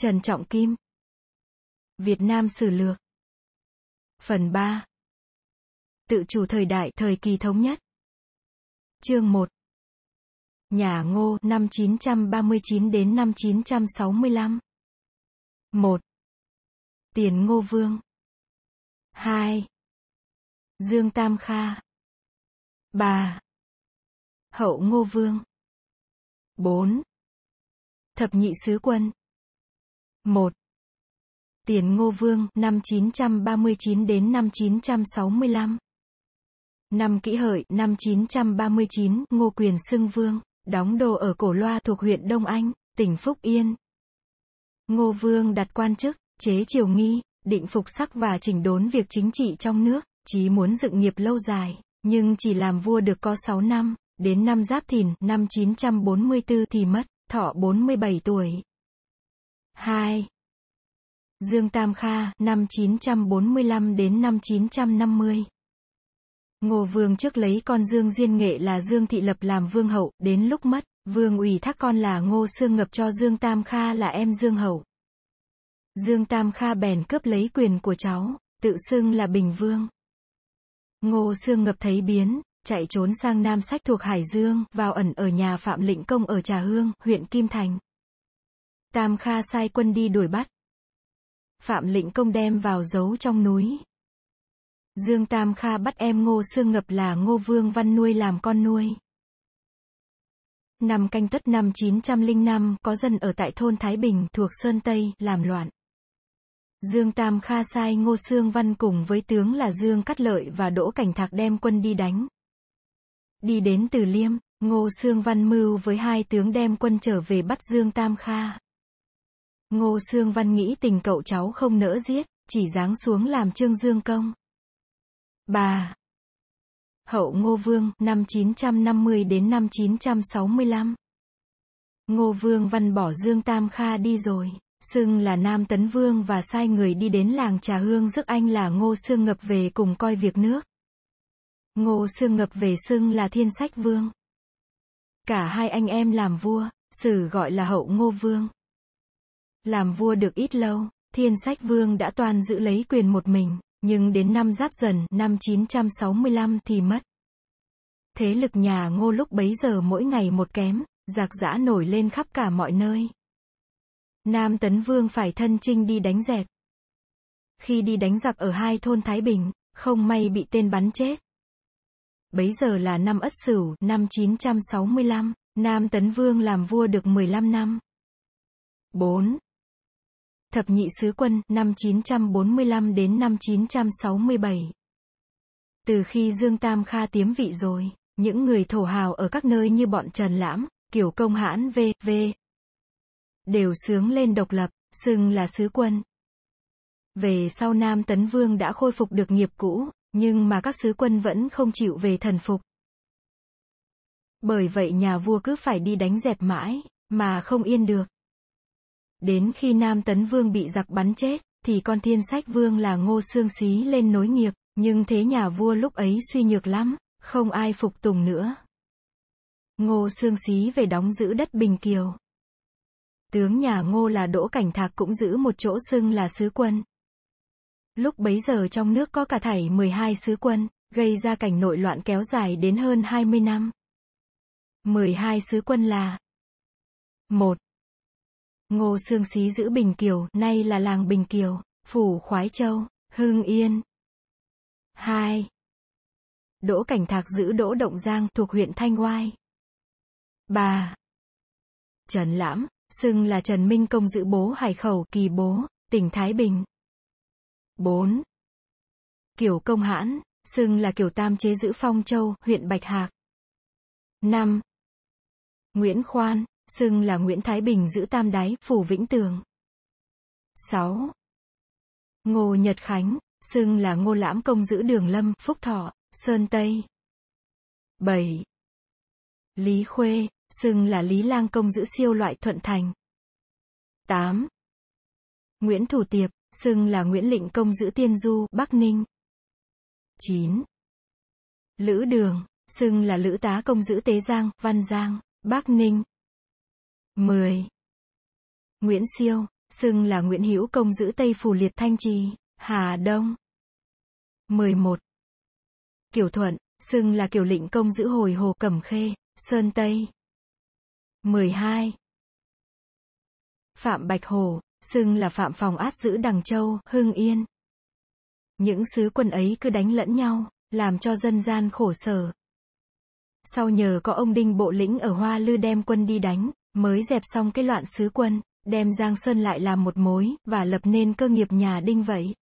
Trần Trọng Kim. Việt Nam Sử Lược. Phần 3. Tự chủ thời đại, thời kỳ thống nhất. Chương 1. Nhà Ngô, năm 939 đến năm 965. 1. Tiền Ngô Vương. 2. Dương Tam Kha. 3. Hậu Ngô Vương. 4. Thập nhị sứ quân. 1. Tiền Ngô Vương, năm 939 đến năm 965. Năm kỷ hợi, năm 939, Ngô Quyền xưng vương, đóng đô ở Cổ Loa thuộc huyện Đông Anh, tỉnh Phúc Yên. Ngô Vương đặt quan chức, chế triều nghi, định phục sắc và chỉnh đốn việc chính trị trong nước, chí muốn dựng nghiệp lâu dài, nhưng chỉ làm vua được có 6 năm, đến năm Giáp Thìn, năm 944 thì mất, thọ 47 tuổi. 2. Dương Tam Kha, năm 945 đến năm 950. Ngô Vương trước lấy con Dương Diên Nghệ là Dương Thị Lập làm vương hậu, đến lúc mất, Vương ủy thác con là Ngô Sương Ngập cho Dương Tam Kha là em Dương Hậu. Dương Tam Kha bèn cướp lấy quyền của cháu, tự xưng là Bình Vương. Ngô Sương Ngập thấy biến, chạy trốn sang Nam Sách thuộc Hải Dương, vào ẩn ở nhà Phạm Lĩnh Công ở Trà Hương, huyện Kim Thành. Tam Kha sai quân đi đuổi bắt. Phạm Lĩnh Công đem vào giấu trong núi. Dương Tam Kha bắt em Ngô Sương Ngập là Ngô Vương Văn nuôi làm con nuôi. Năm canh tất năm 905, có dân ở tại thôn Thái Bình thuộc Sơn Tây, làm loạn. Dương Tam Kha sai Ngô Sương Văn cùng với tướng là Dương Cát Lợi và Đỗ Cảnh Thạc đem quân đi đánh. Đi đến Từ Liêm, Ngô Sương Văn mưu với hai tướng đem quân trở về bắt Dương Tam Kha. Ngô Sương Văn nghĩ tình cậu cháu không nỡ giết, chỉ giáng xuống làm Trương Dương công. Bà Hậu Ngô Vương, năm 950 đến năm 965. Ngô Vương Văn bỏ Dương Tam Kha đi rồi, xưng là Nam Tấn Vương và sai người đi đến làng Trà Hương giúp anh là Ngô Sương Ngập về cùng coi việc nước. Ngô Sương Ngập về xưng là Thiên Sách Vương. Cả hai anh em làm vua, sử gọi là Hậu Ngô Vương. Làm vua được ít lâu, Thiên Sách Vương đã toàn giữ lấy quyền một mình, nhưng đến năm Giáp Dần, năm 965 thì mất. Thế lực nhà Ngô lúc bấy giờ mỗi ngày một kém, giặc giã nổi lên khắp cả mọi nơi. Nam Tấn Vương phải thân chinh đi đánh dẹp. Khi đi đánh giặc ở hai thôn Thái Bình, không may bị tên bắn chết. Bấy giờ là năm Ất Sửu, năm 965, Nam Tấn Vương làm vua được 15 năm. 4. Thập nhị sứ quân, năm 945 đến năm 967. Từ khi Dương Tam Kha tiếm vị rồi, những người thổ hào ở các nơi như bọn Trần Lãm, Kiểu Công Hãn V, V. Đều sướng lên độc lập, xưng là sứ quân. Về sau Nam Tấn Vương đã khôi phục được nghiệp cũ, nhưng mà các sứ quân vẫn không chịu về thần phục. Bởi vậy nhà vua cứ phải đi đánh dẹp mãi, mà không yên được. Đến khi Nam Tấn Vương bị giặc bắn chết, thì con thiên sách vương là ngô xương xí lên nối nghiệp, nhưng thế nhà vua lúc ấy suy nhược lắm, không ai phục tùng nữa. Ngô xương xí về đóng giữ đất Bình Kiều. Tướng nhà ngô là Đỗ Cảnh Thạc cũng giữ một chỗ xưng là sứ quân. Lúc bấy giờ trong nước có cả thảy 12 sứ quân, gây ra cảnh nội loạn kéo dài đến hơn 20 năm. 12 sứ quân là 1. Ngô Sương Xí giữ Bình Kiều, nay là làng Bình Kiều, phủ Khoái Châu, Hưng Yên. 2. Đỗ Cảnh Thạc giữ Đỗ Động Giang thuộc huyện Thanh Oai. 3. Trần Lãm, xưng là Trần Minh Công giữ bố Hải Khẩu Kỳ Bố, tỉnh Thái Bình. 4. Kiều Công Hãn, xưng là Kiều Tam Chế giữ Phong Châu, huyện Bạch Hạc. 5. Nguyễn Khoan, xưng là Nguyễn Thái Bình giữ Tam Đáy, phủ Vĩnh Tường. 6. Ngô Nhật Khánh, xưng là Ngô Lãm Công giữ Đường Lâm, Phúc Thọ, Sơn Tây. 7. Lý Khuê, xưng là Lý Lang Công giữ siêu loại Thuận Thành. 8. Nguyễn Thủ Tiệp, xưng là Nguyễn Lịnh Công giữ Tiên Du, Bắc Ninh. 9. Lữ Đường, xưng là Lữ Tá Công giữ Tế Giang, Văn Giang, Bắc Ninh. 10. Nguyễn Siêu, xưng là Nguyễn Hữu Công giữ Tây Phủ Liệt Thanh Trì, Hà Đông. 11. Kiều Thuận, xưng là Kiều Lĩnh Công giữ Hồi Hồ Cẩm Khê, Sơn Tây. 12. Phạm Bạch Hồ, xưng là Phạm Phòng át giữ Đằng Châu, Hưng Yên. Những sứ quân ấy cứ đánh lẫn nhau, làm cho dân gian khổ sở. Sau nhờ có ông Đinh Bộ Lĩnh ở Hoa Lư đem quân đi đánh, mới dẹp xong cái loạn sứ quân, đem Giang Sơn lại làm một mối, và lập nên cơ nghiệp nhà Đinh vậy.